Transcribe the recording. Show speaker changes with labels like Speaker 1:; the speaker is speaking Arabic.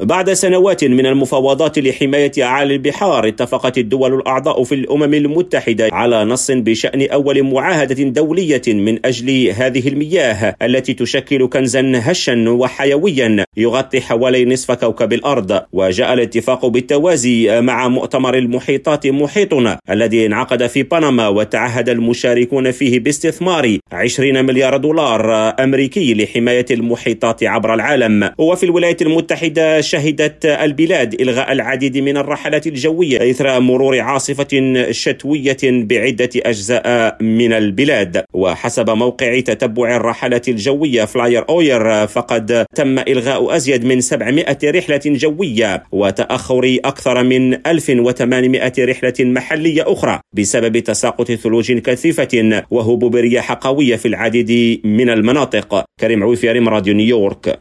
Speaker 1: بعد سنوات من المفاوضات لحماية أعالي البحار اتفقت الدول الأعضاء في الأمم المتحدة على نص بشأن أول معاهدة دولية من أجل هذه المياه التي تشكل كنزا هشا وحيويا يغطي حوالي نصف كوكب الأرض. وجاء الاتفاق بالتوازي مع مؤتمر المحيطات محيطنا الذي انعقد في بنما وتعهد المشاركون فيه باستثمار 20 مليار دولار أمريكي لحماية المحيطات عبر العالم. وفي الولايات المتحدة شهدت البلاد إلغاء العديد من الرحلات الجوية إثر مرور عاصفة شتوية بعدة أجزاء من البلاد. وحسب موقع تتبع الرحلات الجوية فلايت أوير فقد تم إلغاء أزيد من 700 رحلة جوية وتأخر أكثر من 1800 رحلة محلية أخرى بسبب تساقط ثلوج كثيفة وهبوب رياح قوية في العديد من المناطق. كريم عويفي راديو نيويورك.